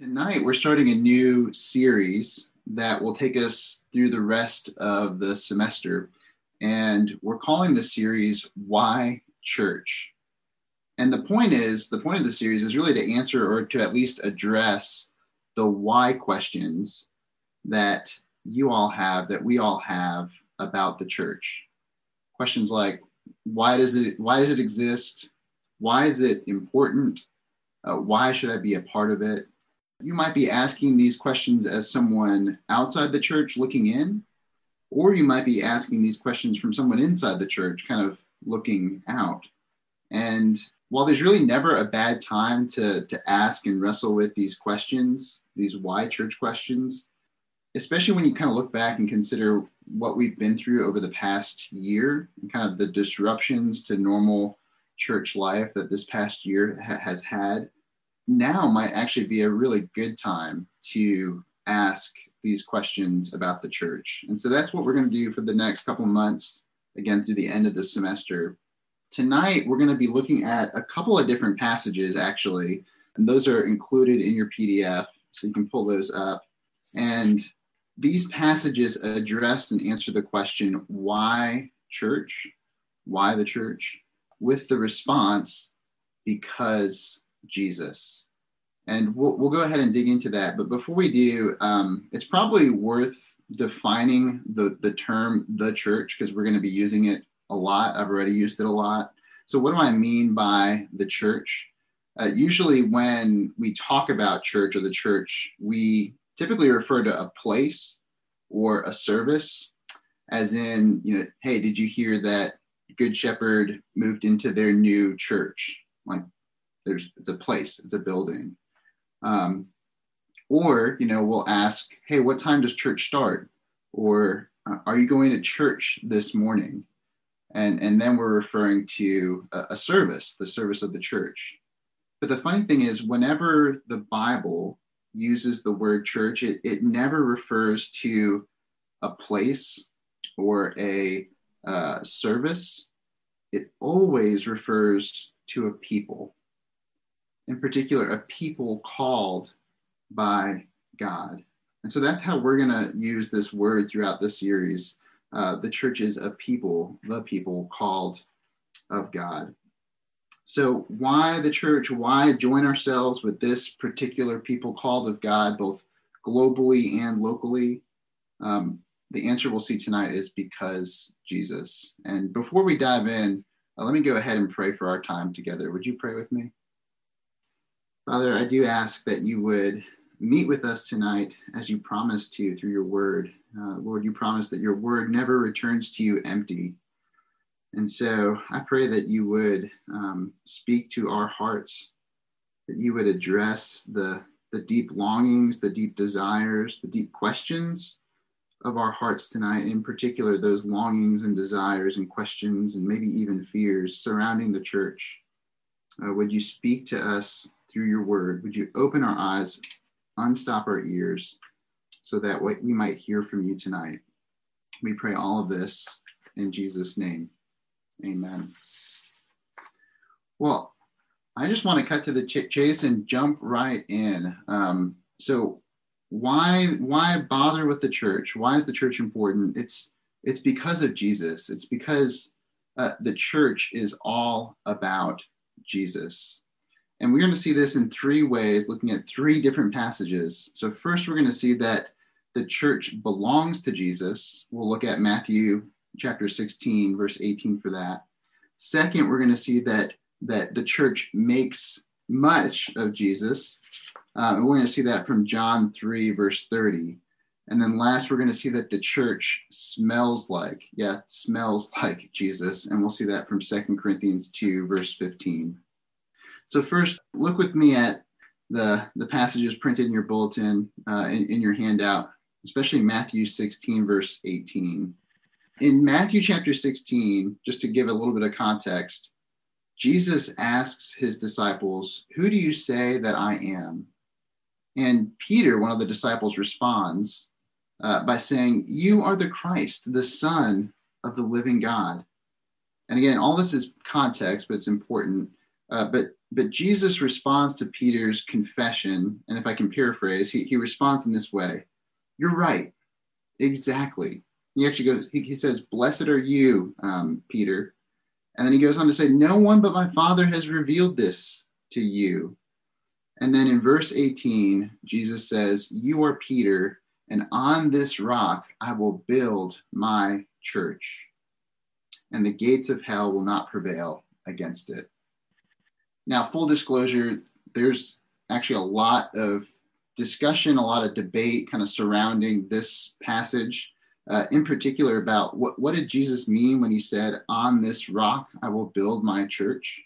Tonight, we're starting a new series that will take us through the rest of the semester. And we're calling the series Why Church? And the point is the point of the series is really to answer or to at least address the why questions that you all have, that we all have about the church. Questions like why does it why does it exist? Why is it important? Uh, why should I be a part of it? You might be asking these questions as someone outside the church looking in, or you might be asking these questions from someone inside the church, kind of looking out. And while there's really never a bad time to, to ask and wrestle with these questions, these why church questions, especially when you kind of look back and consider what we've been through over the past year and kind of the disruptions to normal church life that this past year ha- has had now might actually be a really good time to ask these questions about the church. And so that's what we're going to do for the next couple months, again, through the end of the semester. Tonight, we're going to be looking at a couple of different passages, actually, and those are included in your PDF, so you can pull those up. And these passages address and answer the question, why church? Why the church? With the response, because Jesus. And we'll, we'll go ahead and dig into that. But before we do, um, it's probably worth defining the, the term the church because we're going to be using it a lot. I've already used it a lot. So, what do I mean by the church? Uh, usually, when we talk about church or the church, we typically refer to a place or a service, as in, you know, hey, did you hear that Good Shepherd moved into their new church? Like there's it's a place, it's a building. Um, or you know, we'll ask, hey, what time does church start? Or uh, are you going to church this morning? And and then we're referring to a, a service, the service of the church. But the funny thing is, whenever the Bible uses the word church, it, it never refers to a place or a uh, service. It always refers to a people in particular, a people called by God. And so that's how we're going to use this word throughout the series. Uh, the church is a people, the people called of God. So, why the church? Why join ourselves with this particular people called of God, both globally and locally? Um, the answer we'll see tonight is because Jesus. And before we dive in, uh, let me go ahead and pray for our time together. Would you pray with me? Father, I do ask that you would meet with us tonight as you promised to through your word. Uh, Lord, you promised that your word never returns to you empty. And so I pray that you would um, speak to our hearts, that you would address the, the deep longings, the deep desires, the deep questions of our hearts tonight, in particular, those longings and desires and questions and maybe even fears surrounding the church. Uh, would you speak to us through your word. Would you open our eyes, unstop our ears, so that we might hear from you tonight? We pray all of this in Jesus' name. Amen. Well, I just want to cut to the ch- chase and jump right in. Um, so, why why bother with the church? Why is the church important? It's it's because of Jesus. It's because uh, the church is all about Jesus. And we're going to see this in three ways, looking at three different passages. So, first, we're going to see that the church belongs to Jesus. We'll look at Matthew chapter 16, verse 18 for that. Second, we're going to see that, that the church makes much of Jesus. Uh, we're going to see that from John 3, verse 30. And then last, we're going to see that the church smells like, yeah, smells like Jesus. And we'll see that from Second Corinthians 2, verse 15. So first, look with me at the, the passages printed in your bulletin, uh, in, in your handout, especially Matthew 16, verse 18. In Matthew chapter 16, just to give a little bit of context, Jesus asks his disciples, Who do you say that I am? And Peter, one of the disciples, responds uh, by saying, You are the Christ, the Son of the living God. And again, all this is context, but it's important. Uh, but but Jesus responds to Peter's confession, and if I can paraphrase, he, he responds in this way: "You're right, exactly." He actually goes. He, he says, "Blessed are you, um, Peter," and then he goes on to say, "No one but my Father has revealed this to you." And then in verse 18, Jesus says, "You are Peter, and on this rock I will build my church, and the gates of hell will not prevail against it." Now, full disclosure, there's actually a lot of discussion, a lot of debate kind of surrounding this passage, uh, in particular about what, what did Jesus mean when he said, On this rock I will build my church.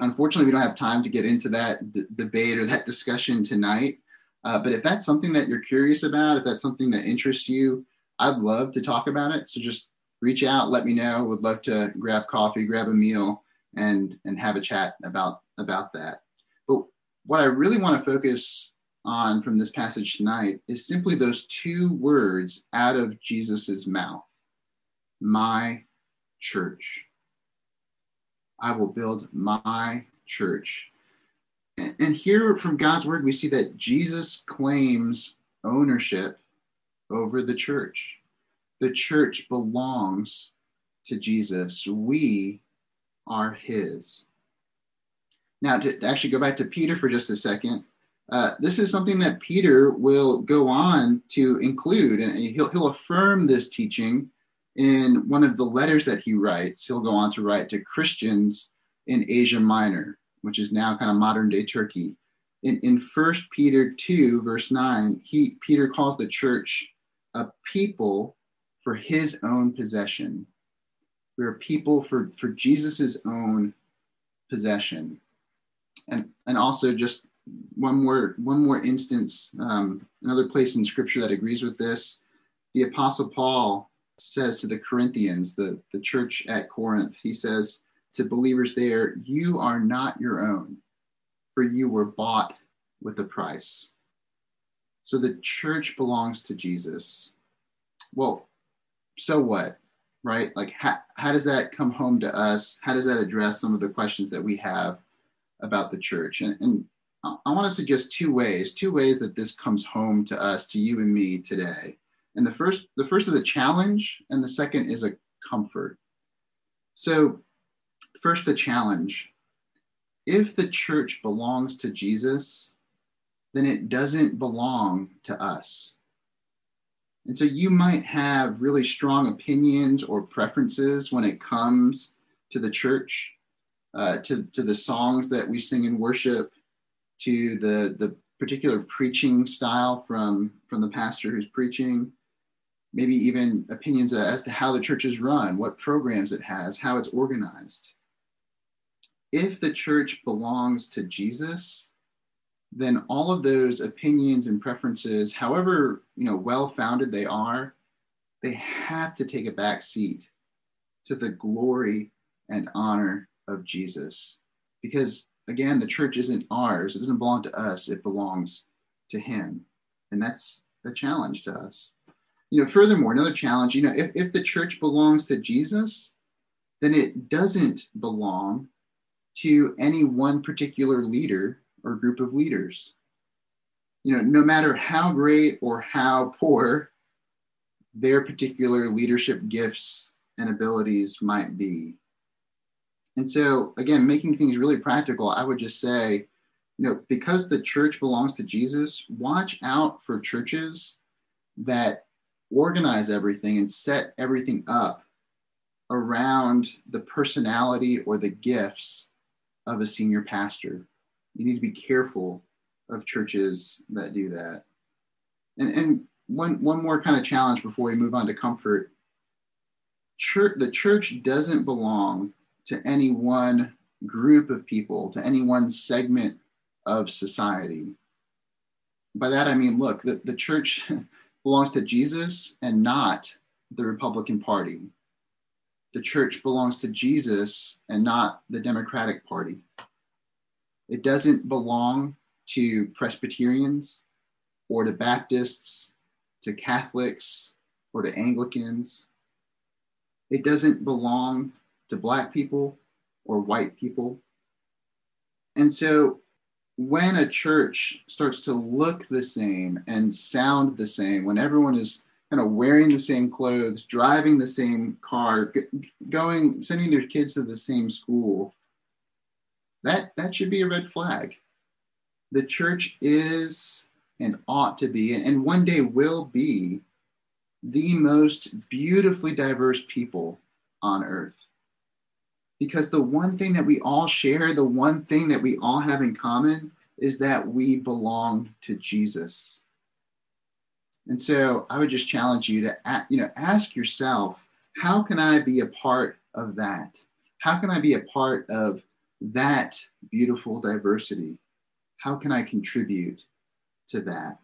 Unfortunately, we don't have time to get into that d- debate or that discussion tonight. Uh, but if that's something that you're curious about, if that's something that interests you, I'd love to talk about it. So just reach out, let me know. Would love to grab coffee, grab a meal, and and have a chat about about that. But what I really want to focus on from this passage tonight is simply those two words out of Jesus's mouth. My church. I will build my church. And, here from God's word, we see that Jesus claims ownership over the church. The church belongs to Jesus. We are his. Now, to actually go back to Peter for just a second, uh, this is something that Peter will go on to include, and he'll, he'll affirm this teaching in one of the letters that he writes. He'll go on to write to Christians in Asia Minor, which is now kind of modern day Turkey. In, in 1 Peter 2, verse 9, he, Peter calls the church a people for his own possession. We are people for, for Jesus's own possession. And, and also just one more, one more instance, um, another place in scripture that agrees with this. The apostle Paul says to the Corinthians, the, the church at Corinth, he says to believers there, you are not your own, for you were bought with a price. So the church belongs to Jesus. Well, so what? Right? Like, how, how does that come home to us? How does that address some of the questions that we have about the church? And, and I want to suggest two ways, two ways that this comes home to us, to you and me today. And the first, the first is a challenge, and the second is a comfort. So, first, the challenge. If the church belongs to Jesus, then it doesn't belong to us. And so you might have really strong opinions or preferences when it comes to the church, uh, to, to the songs that we sing in worship, to the, the particular preaching style from, from the pastor who's preaching, maybe even opinions as to how the church is run, what programs it has, how it's organized. If the church belongs to Jesus, then all of those opinions and preferences, however you know well-founded they are, they have to take a back seat to the glory and honor of Jesus. Because again, the church isn't ours, it doesn't belong to us, it belongs to him. And that's a challenge to us. You know, furthermore, another challenge, you know, if, if the church belongs to Jesus, then it doesn't belong to any one particular leader or group of leaders. You know, no matter how great or how poor their particular leadership gifts and abilities might be. And so, again, making things really practical, I would just say, you know, because the church belongs to Jesus, watch out for churches that organize everything and set everything up around the personality or the gifts of a senior pastor you need to be careful of churches that do that. And, and one, one more kind of challenge before we move on to comfort. Church, the church doesn't belong to any one group of people, to any one segment of society. By that I mean, look, the, the church belongs to Jesus and not the Republican Party. The church belongs to Jesus and not the Democratic Party. It doesn't belong to Presbyterians or to Baptists, to Catholics or to Anglicans. It doesn't belong to Black people or white people. And so when a church starts to look the same and sound the same, when everyone is kind of wearing the same clothes, driving the same car, going, sending their kids to the same school, that, that should be a red flag. The church is and ought to be, and one day will be, the most beautifully diverse people on earth. Because the one thing that we all share, the one thing that we all have in common, is that we belong to Jesus. And so I would just challenge you to you know ask yourself, how can I be a part of that? How can I be a part of that beautiful diversity? How can I contribute to that?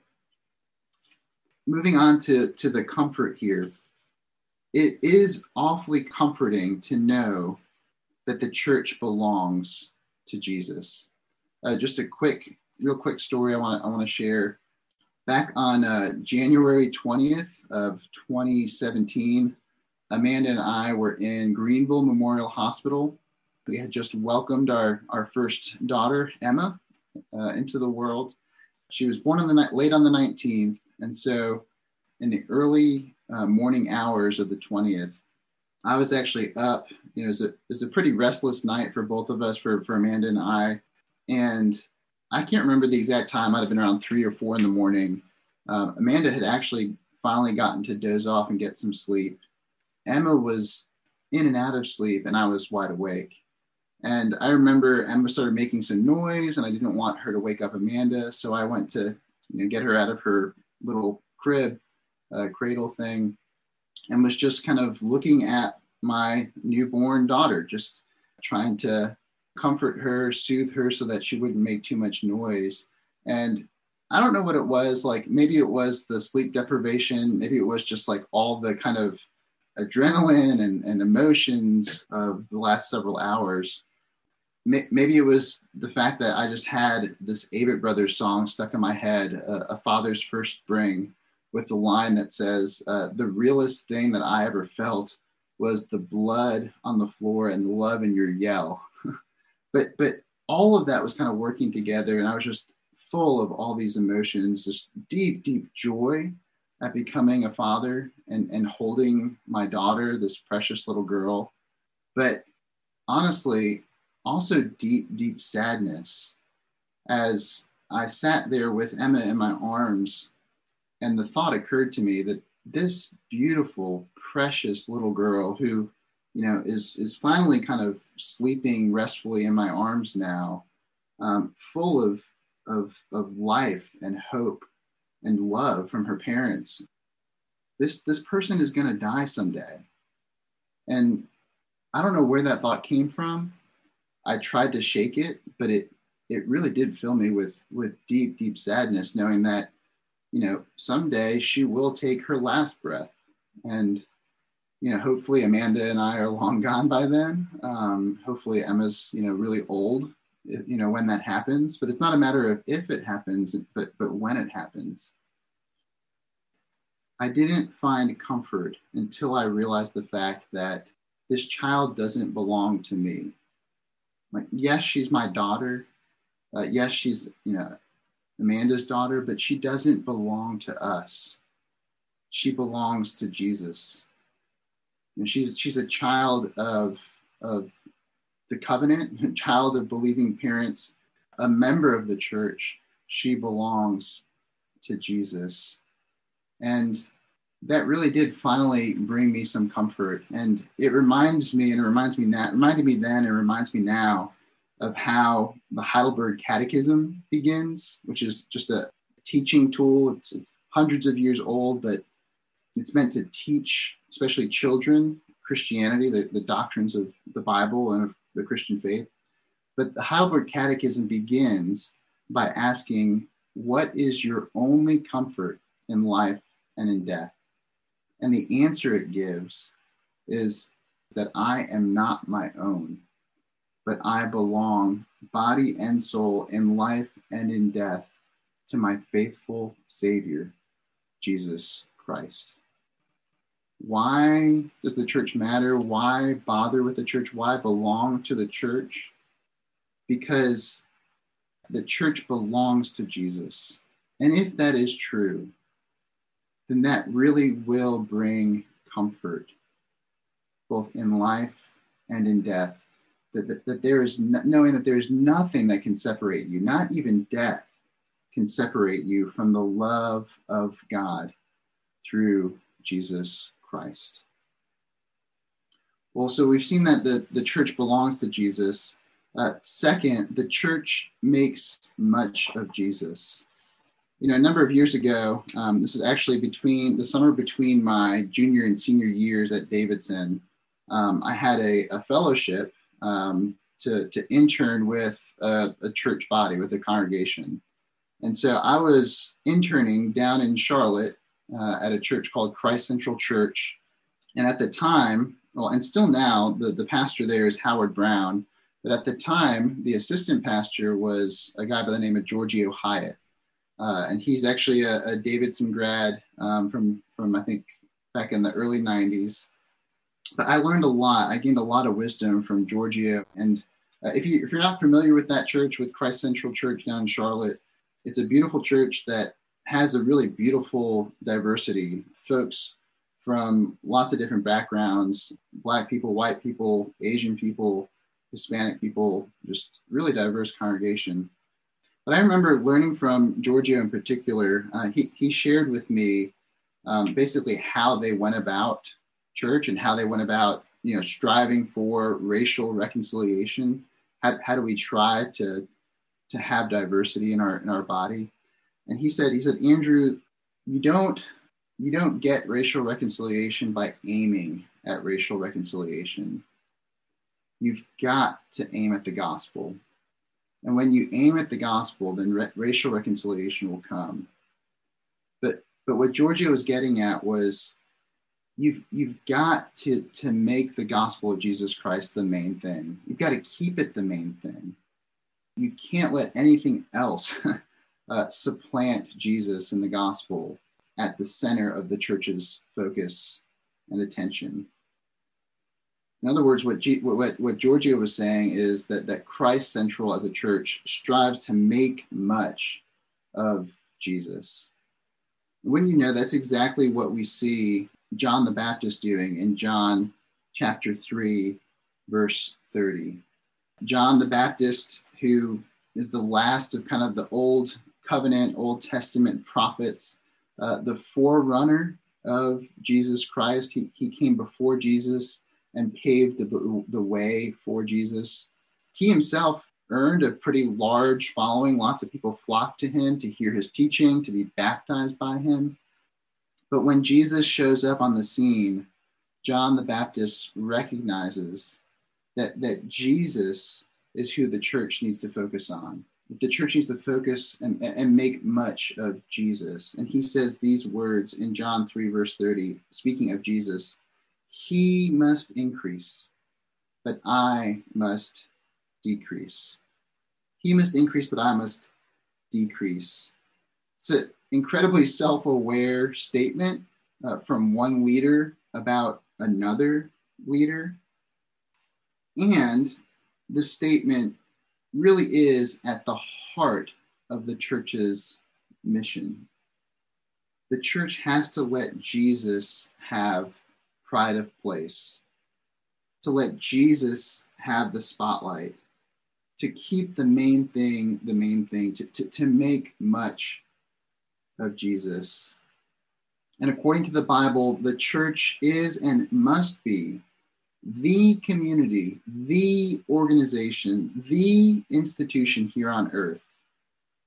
Moving on to, to the comfort here, it is awfully comforting to know that the church belongs to Jesus. Uh, just a quick, real quick story I want to I want to share. Back on uh, January 20th of 2017, Amanda and I were in Greenville Memorial Hospital. We had just welcomed our, our first daughter, Emma, uh, into the world. She was born on the night, late on the 19th, and so in the early uh, morning hours of the 20th, I was actually up. You know, it was, a, it was a pretty restless night for both of us, for, for Amanda and I. And I can't remember the exact time. I'd have been around three or four in the morning. Uh, Amanda had actually finally gotten to doze off and get some sleep. Emma was in and out of sleep, and I was wide awake. And I remember Emma started making some noise, and I didn't want her to wake up Amanda, so I went to you know, get her out of her little crib, uh, cradle thing, and was just kind of looking at my newborn daughter, just trying to comfort her, soothe her so that she wouldn't make too much noise. And I don't know what it was like. Maybe it was the sleep deprivation. Maybe it was just like all the kind of adrenaline and, and emotions of the last several hours. Maybe it was the fact that I just had this Avett Brothers song stuck in my head, uh, A Father's First Spring, with the line that says, uh, The realest thing that I ever felt was the blood on the floor and the love in your yell. but but all of that was kind of working together and i was just full of all these emotions this deep deep joy at becoming a father and and holding my daughter this precious little girl but honestly also deep deep sadness as i sat there with emma in my arms and the thought occurred to me that this beautiful precious little girl who you know, is is finally kind of sleeping restfully in my arms now, um, full of of of life and hope and love from her parents. This this person is going to die someday, and I don't know where that thought came from. I tried to shake it, but it it really did fill me with with deep deep sadness, knowing that you know someday she will take her last breath, and you know, hopefully Amanda and I are long gone by then. Um, hopefully Emma's, you know, really old, if, you know, when that happens. But it's not a matter of if it happens, but but when it happens. I didn't find comfort until I realized the fact that this child doesn't belong to me. Like, yes, she's my daughter. Uh, yes, she's you know Amanda's daughter, but she doesn't belong to us. She belongs to Jesus and she's she's a child of of the covenant, a child of believing parents, a member of the church. She belongs to Jesus. And that really did finally bring me some comfort. And it reminds me, and it reminds me now, reminded me then, and reminds me now of how the Heidelberg Catechism begins, which is just a teaching tool. It's hundreds of years old, but it's meant to teach, especially children, Christianity, the, the doctrines of the Bible and of the Christian faith. But the Heidelberg Catechism begins by asking, What is your only comfort in life and in death? And the answer it gives is that I am not my own, but I belong, body and soul, in life and in death, to my faithful Savior, Jesus Christ. Why does the church matter? Why bother with the church? Why belong to the church? Because the church belongs to Jesus. And if that is true, then that really will bring comfort, both in life and in death. That, that, that there is no, knowing that there is nothing that can separate you, not even death can separate you from the love of God through Jesus Christ. Well, so we've seen that the, the church belongs to Jesus. Uh, second, the church makes much of Jesus. You know, a number of years ago, um, this is actually between the summer between my junior and senior years at Davidson, um, I had a, a fellowship um, to, to intern with a, a, church body, with a congregation. And so I was interning down in Charlotte uh, at a church called Christ Central Church. And at the time, well, and still now, the, the pastor there is Howard Brown. But at the time, the assistant pastor was a guy by the name of Giorgio Hyatt. Uh, and he's actually a, a Davidson grad um, from, from, I think, back in the early 90s. But I learned a lot. I gained a lot of wisdom from Giorgio. And uh, if, you, if you're not familiar with that church, with Christ Central Church down in Charlotte, it's a beautiful church that has a really beautiful diversity. Folks from lots of different backgrounds Black people, white people, Asian people, Hispanic people, just really diverse congregation. But I remember learning from Giorgio in particular. Uh, he, he shared with me um, basically how they went about church and how they went about you know striving for racial reconciliation. How, how do we try to to have diversity in our in our body? And he said he said Andrew, you don't you don't get racial reconciliation by aiming at racial reconciliation you've got to aim at the gospel. And when you aim at the gospel, then re- racial reconciliation will come. But but what Giorgio was getting at was you've you've got to to make the gospel of Jesus Christ the main thing. You've got to keep it the main thing. You can't let anything else uh, supplant Jesus and the gospel at the center of the church's focus and attention. In other words, what, G, what, what Giorgio was saying is that, that Christ Central as a church strives to make much of Jesus. When you know that's exactly what we see John the Baptist doing in John chapter 3, verse 30. John the Baptist, who is the last of kind of the old covenant, Old Testament prophets, uh, the forerunner of Jesus Christ. He, he came before Jesus and paved the, the way for Jesus. He himself earned a pretty large following. Lots of people flocked to him to hear his teaching, to be baptized by him. But when Jesus shows up on the scene, John the Baptist recognizes that, that Jesus is who the church needs to focus on. The church needs to focus and, and make much of Jesus. And he says these words in John 3, verse 30, speaking of Jesus he must increase, but I must decrease. He must increase, but I must decrease. It's an incredibly self aware statement uh, from one leader about another leader. And the statement really is at the heart of the church's mission. The church has to let Jesus have pride of place, to let Jesus have the spotlight, to keep the main thing the main thing, to, to, to make much of Jesus. And according to the Bible, the church is and must be the community, the organization, the institution here on earth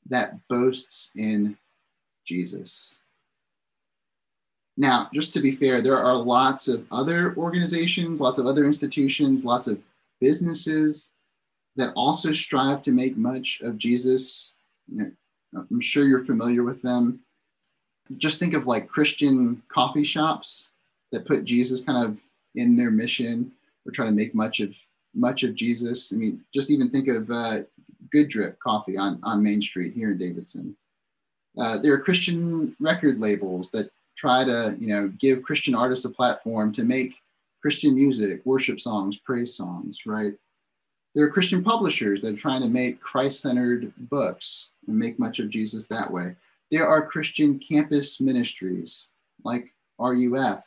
that boasts in Jesus. Now, just to be fair, there are lots of other organizations, lots of other institutions, lots of businesses that also strive to make much of Jesus. I'm sure you're familiar with them. Just think of like Christian coffee shops that put Jesus kind of in their mission or try to make much of much of Jesus. I mean, just even think of uh, Good Drip Coffee on, on Main Street here in Davidson. Uh, there are Christian record labels that try to you know give christian artists a platform to make christian music worship songs praise songs right There are Christian publishers that are trying to make Christ centered books and make much of Jesus that way. There are Christian campus ministries like RUF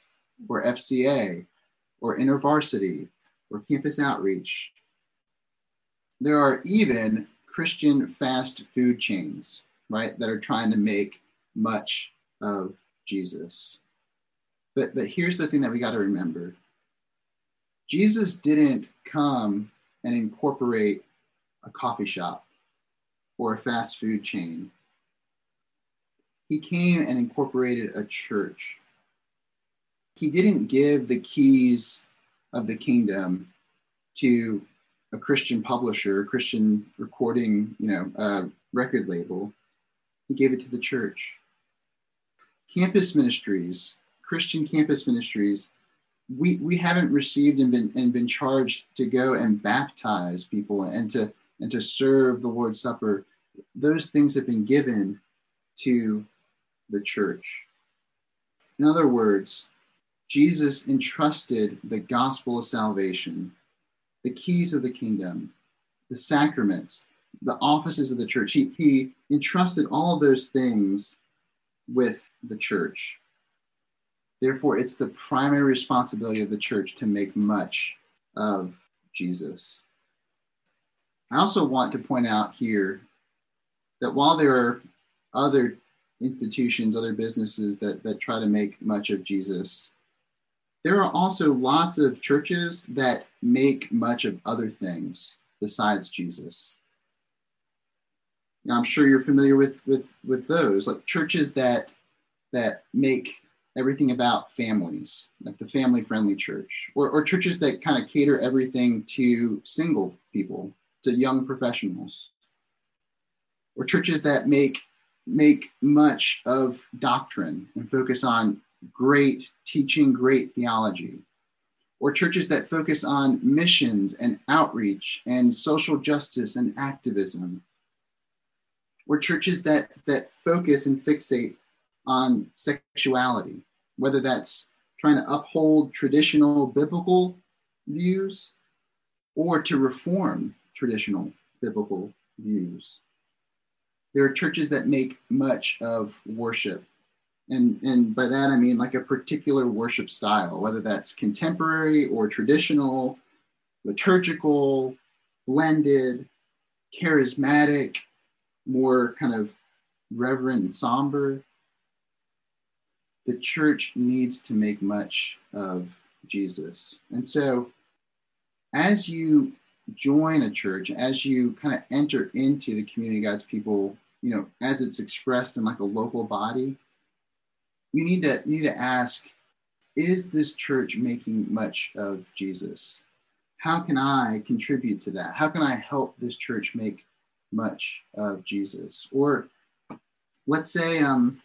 or FCA or InterVarsity or Campus Outreach. There are even Christian fast food chains, right, that are trying to make much of Jesus. But, but here's the thing that we got to remember Jesus didn't come and incorporate a coffee shop or a fast food chain. He came and incorporated a church. He didn't give the keys of the kingdom to a Christian publisher, a Christian recording, you know, uh, record label. He gave it to the church. Campus ministries, Christian campus ministries, we, we haven't received and been, and been charged to go and baptize people and to, and to serve the Lord's Supper. Those things have been given to the church. In other words, Jesus entrusted the gospel of salvation, the keys of the kingdom, the sacraments, the offices of the church. He, he entrusted all of those things with the church. Therefore, it's the primary responsibility of the church to make much of Jesus. I also want to point out here that while there are other institutions, other businesses that, that try to make much of Jesus, there are also lots of churches that make much of other things besides Jesus. I'm sure you're familiar with, with, with those, like churches that, that make everything about families, like the family friendly church, or, or churches that kind of cater everything to single people, to young professionals, or churches that make make much of doctrine and focus on great teaching, great theology, or churches that focus on missions and outreach and social justice and activism, or churches that that focus and fixate on sexuality, whether that's trying to uphold traditional biblical views or to reform traditional biblical views. There are churches that make much of worship. And, and by that I mean like a particular worship style, whether that's contemporary or traditional, liturgical, blended, charismatic, more kind of reverent and somber the church needs to make much of Jesus. And so, as you join a church, as you kind of enter into the community of God's people, you know, as it's expressed in like a local body, you need to you need to ask, is this church making much of Jesus? How can I contribute to that? How can I help this church make much of Jesus? Or let's say um,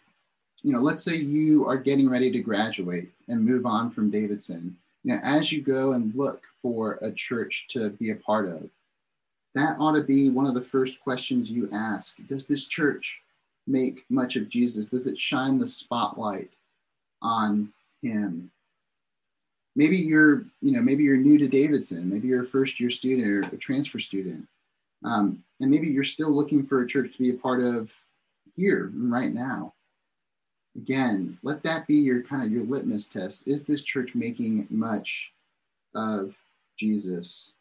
you know, let's say you are getting ready to graduate and move on from Davidson. You know, as you go and look for a church to be a part of, that ought to be one of the first questions you ask. Does this church make much of Jesus? Does it shine the spotlight on him? Maybe you're, you know, maybe you're new to Davidson. Maybe you're a first year student or a transfer student. Um, and maybe you're still looking for a church to be a part of here right now again, let that be your kind of your litmus test. Is this church making much of Jesus?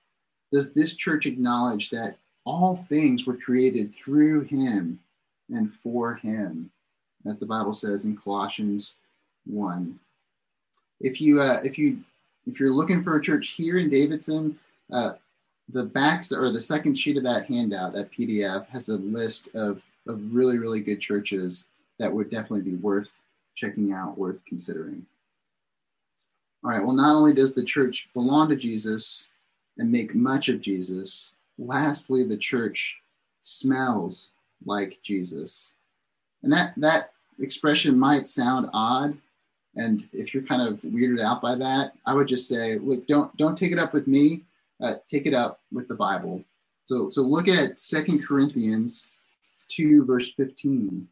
Does this church acknowledge that all things were created through him and for him, as the Bible says in Colossians 1? If you uh, if you if you're looking for a church here in Davidson, uh, the backs or the second sheet of that handout, that PDF, has a list of, of really, really good churches that would definitely be worth checking out, worth considering. All right, well, not only does the church belong to Jesus and make much of Jesus, lastly, the church smells like Jesus. And that, that expression might sound odd. And if you're kind of weirded out by that, I would just say, look, don't, don't take it up with me. Uh, take it up with the Bible. So, so look at Second Corinthians 2, verse 15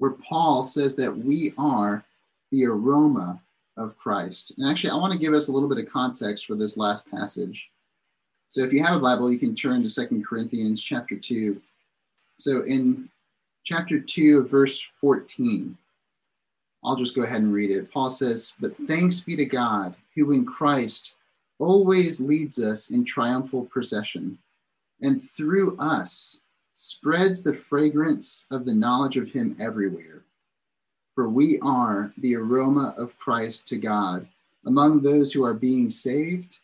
where Paul says that we are the aroma of Christ. And actually, I want to give us a little bit of context for this last passage. So if you have a Bible, you can turn to Second Corinthians chapter 2. So in chapter 2, verse 14, I'll just go ahead and read it. Paul says, But thanks be to God, who in Christ always leads us in triumphal procession, and through us spreads the fragrance of the knowledge of him everywhere. For we are the aroma of Christ to God among those who are being saved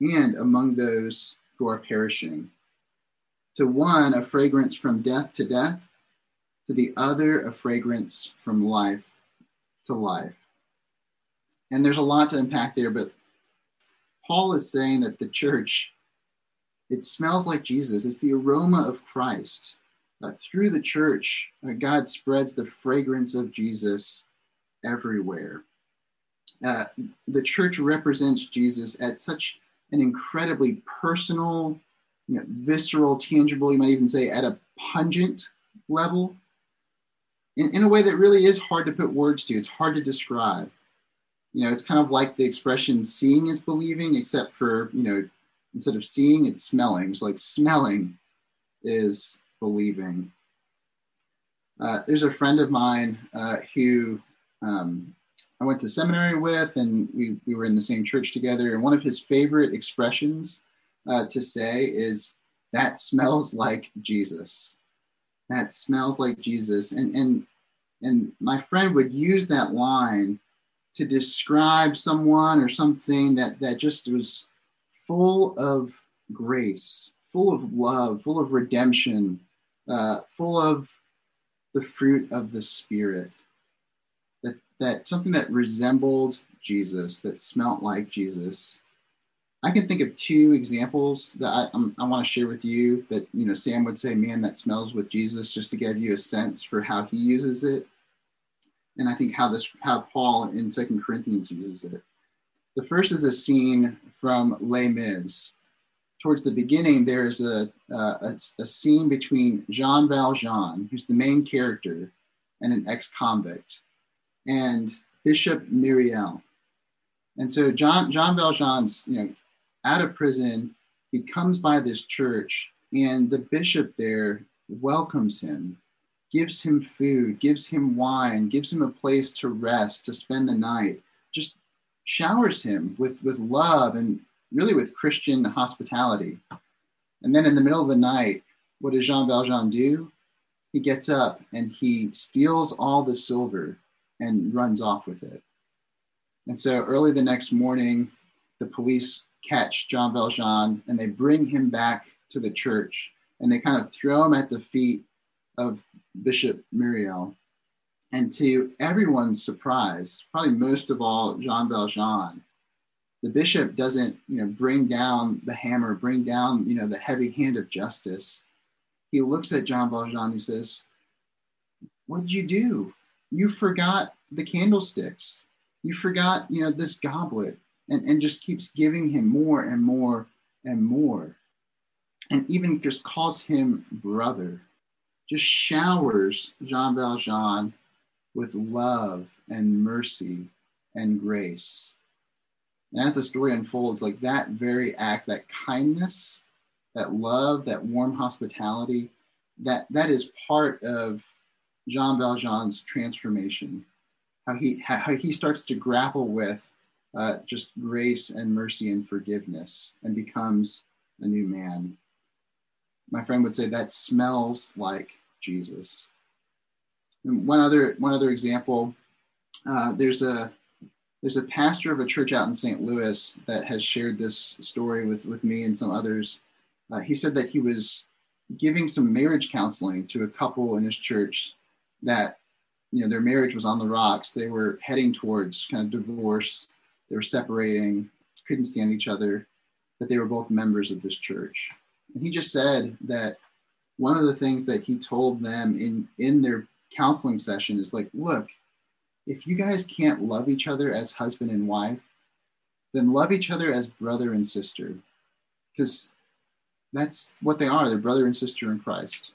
and among those who are perishing. To one, a fragrance from death to death, to the other, a fragrance from life to life. And there's a lot to unpack there, but Paul is saying that the church, it smells like Jesus. It's the aroma of Christ. Uh, through the church, uh, God spreads the fragrance of Jesus everywhere. Uh, the church represents Jesus at such an incredibly personal, you know, visceral, tangible, you might even say at a pungent level, in, in a way that really is hard to put words to. It's hard to describe. You know, it's kind of like the expression seeing is believing, except for, you know, instead of seeing, it's smelling. So, like, smelling is believing. Uh, there's a friend of mine uh, who um, I went to seminary with, and we, we were in the same church together. And one of his favorite expressions uh, to say is, That smells like Jesus. That smells like Jesus. And, and, and my friend would use that line to describe someone or something that, that just was full of grace, full of love, full of redemption, uh, full of the fruit of the Spirit that that something that resembled Jesus, that smelt like Jesus. I can think of two examples that I, i want to share with you that, you know, Sam would say, man, that smells with Jesus, just to give you a sense for how he uses it. And I think how this, how Paul in Second Corinthians uses it. The first is a scene from Les Mis. Towards the beginning, there's a, a, a scene between Jean Valjean, who's the main character, and an ex-convict and Bishop Myriel. And so John John Valjean's, you know, out of prison, he comes by this church, and the bishop there welcomes him, gives him food, gives him wine, gives him a place to rest, to spend the night, just showers him with, with love and really with Christian hospitality. And then in the middle of the night, what does Jean Valjean do? He gets up and he steals all the silver and runs off with it. And so early the next morning, the police catch Jean Valjean and they bring him back to the church and they kind of throw him at the feet of Bishop Myriel. And to everyone's surprise, probably most of all Jean Valjean, the bishop doesn't, you know, bring down the hammer, bring down, you know, the heavy hand of justice. He looks at Jean Valjean, he says, What did you do? you forgot the candlesticks. You forgot, you know, this goblet and, and just keeps giving him more and more and more. And even just calls him brother. Just showers Jean Valjean with love and mercy and grace. And as the story unfolds, like that very act, that kindness, that love, that warm hospitality, that that is part of Jean Valjean's transformation, how he, how he starts to grapple with uh, just grace and mercy and forgiveness and becomes a new man. My friend would say that smells like Jesus. And one other one other example, uh, there's a there's a pastor of a church out in St. Louis that has shared this story with with me and some others. Uh, he said that he was giving some marriage counseling to a couple in his church that you know their marriage was on the rocks. They were heading towards kind of divorce. They were separating, couldn't stand each other, but they were both members of this church. He just said that one of the things that he told them in in their counseling session is like, look, if you guys can't love each other as husband and wife, then love each other as brother and sister. Because that's what they are. They're brother and sister in Christ.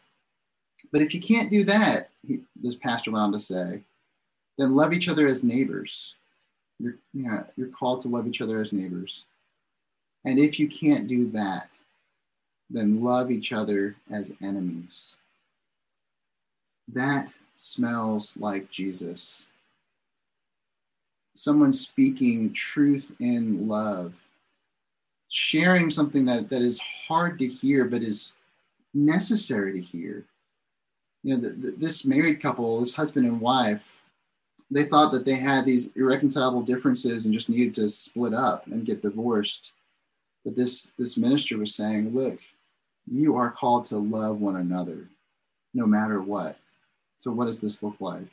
But if you can't do that, he, this pastor went on to say, then love each other as neighbors. You're, you know, you're called to love each other as neighbors. And if you can't do that, then love each other as enemies. That smells like Jesus. Someone speaking truth in love, sharing something that, that is hard to hear but is necessary to hear. You know, the, the, this married couple, this husband and wife, they thought that they had these irreconcilable differences and just needed to split up and get divorced. But this this minister was saying, look, you are called to love one another no matter what. So what does this look like?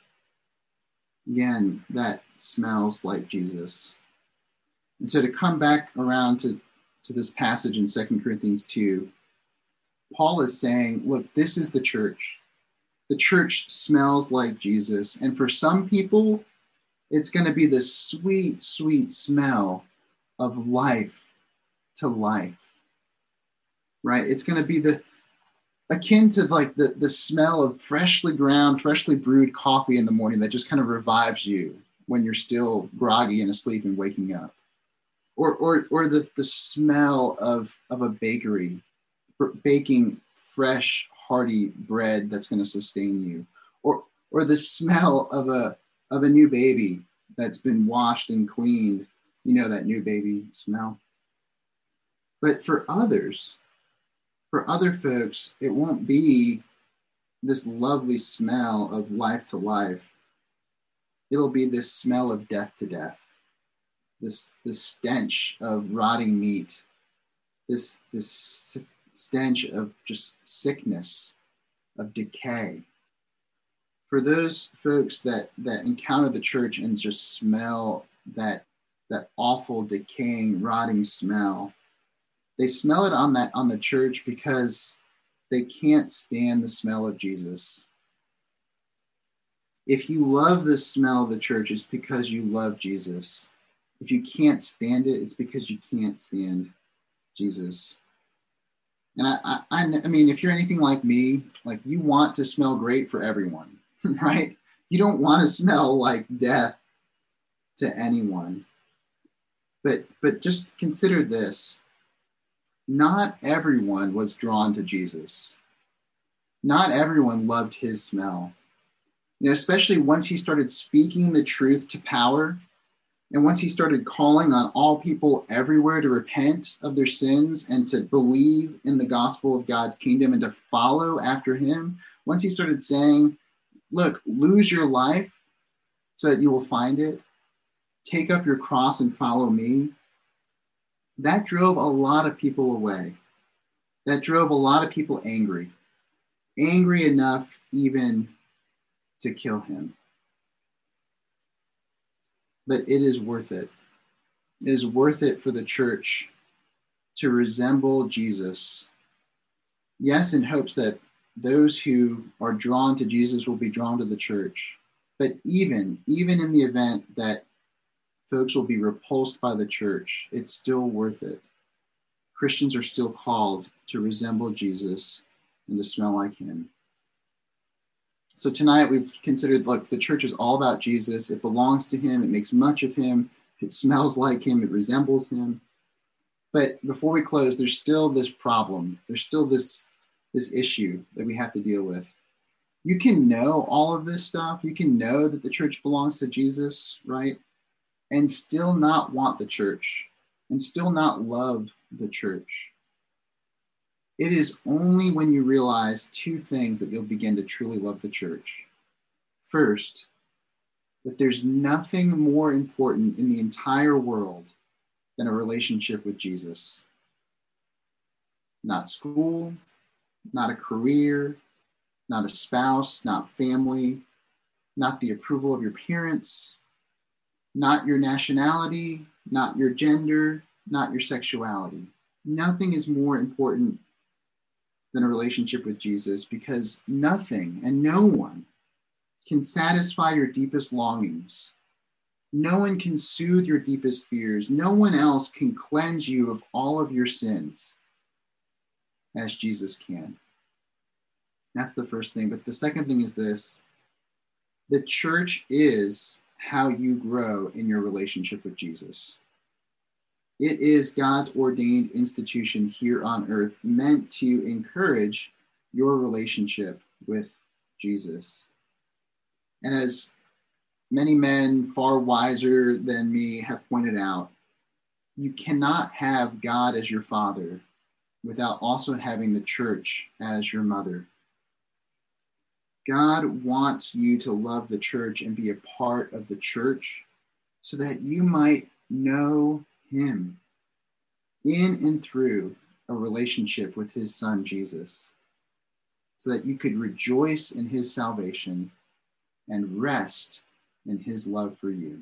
Again, that smells like Jesus. And so to come back around to, to this passage in Second Corinthians 2, Paul is saying, look, this is the church the church smells like Jesus. And for some people, it's going to be the sweet, sweet smell of life to life. Right? It's going to be the akin to like the, the smell of freshly ground, freshly brewed coffee in the morning that just kind of revives you when you're still groggy and asleep and waking up. Or, or, or the, the smell of, of a bakery baking fresh hearty bread that's going to sustain you or or the smell of a of a new baby that's been washed and cleaned you know that new baby smell but for others for other folks it won't be this lovely smell of life to life. It'll be this smell of death to death. This this stench of rotting meat. This this stench of just sickness, of decay. For those folks that, that encounter the church and just smell that, that awful, decaying, rotting smell, they smell it on that on the church because they can't stand the smell of Jesus. If you love the smell of the church, it's because you love Jesus. If you can't stand it, it's because you can't stand Jesus. And I, I, I mean, if you're anything like me, like you want to smell great for everyone, right? You don't want to smell like death to anyone. But, but just consider this not everyone was drawn to Jesus. Not everyone loved his smell. You know, especially once he started speaking the truth to power, and once he started calling on all people everywhere to repent of their sins and to believe in the gospel of God's kingdom and to follow after him, once he started saying, Look, lose your life so that you will find it, take up your cross and follow me, that drove a lot of people away. That drove a lot of people angry, angry enough even to kill him but it is worth it. It is worth it for the church to resemble Jesus. Yes, in hopes that those who are drawn to Jesus will be drawn to the church. But even, even in the event that folks will be repulsed by the church, it's still worth it. Christians are still called to resemble Jesus and to smell like him. So tonight we've considered look, the church is all about Jesus. It belongs to him, it makes much of him, it smells like him, it resembles him. But before we close, there's still this problem. There's still this this issue that we have to deal with. You can know all of this stuff. You can know that the church belongs to Jesus, right? And still not want the church and still not love the church. It is only when you realize two things that you'll begin to truly love the church. First, that there's nothing more important in the entire world than a relationship with Jesus. Not school, not a career, not a spouse, not family, not the approval of your parents, not your nationality, not your gender, not your sexuality. Nothing is more important than a relationship with Jesus because nothing and no one can satisfy your deepest longings. No one can soothe your deepest fears. No one else can cleanse you of all of your sins as Jesus can. That's the first thing. But the second thing is this the church is how you grow in your relationship with Jesus. It is God's ordained institution here on earth meant to encourage your relationship with Jesus. And as many men far wiser than me have pointed out, you cannot have God as your father without also having the church as your mother. God wants you to love the church and be a part of the church so that you might know Him in and through a relationship with His Son, Jesus, so that you could rejoice in His salvation and rest in His love for you.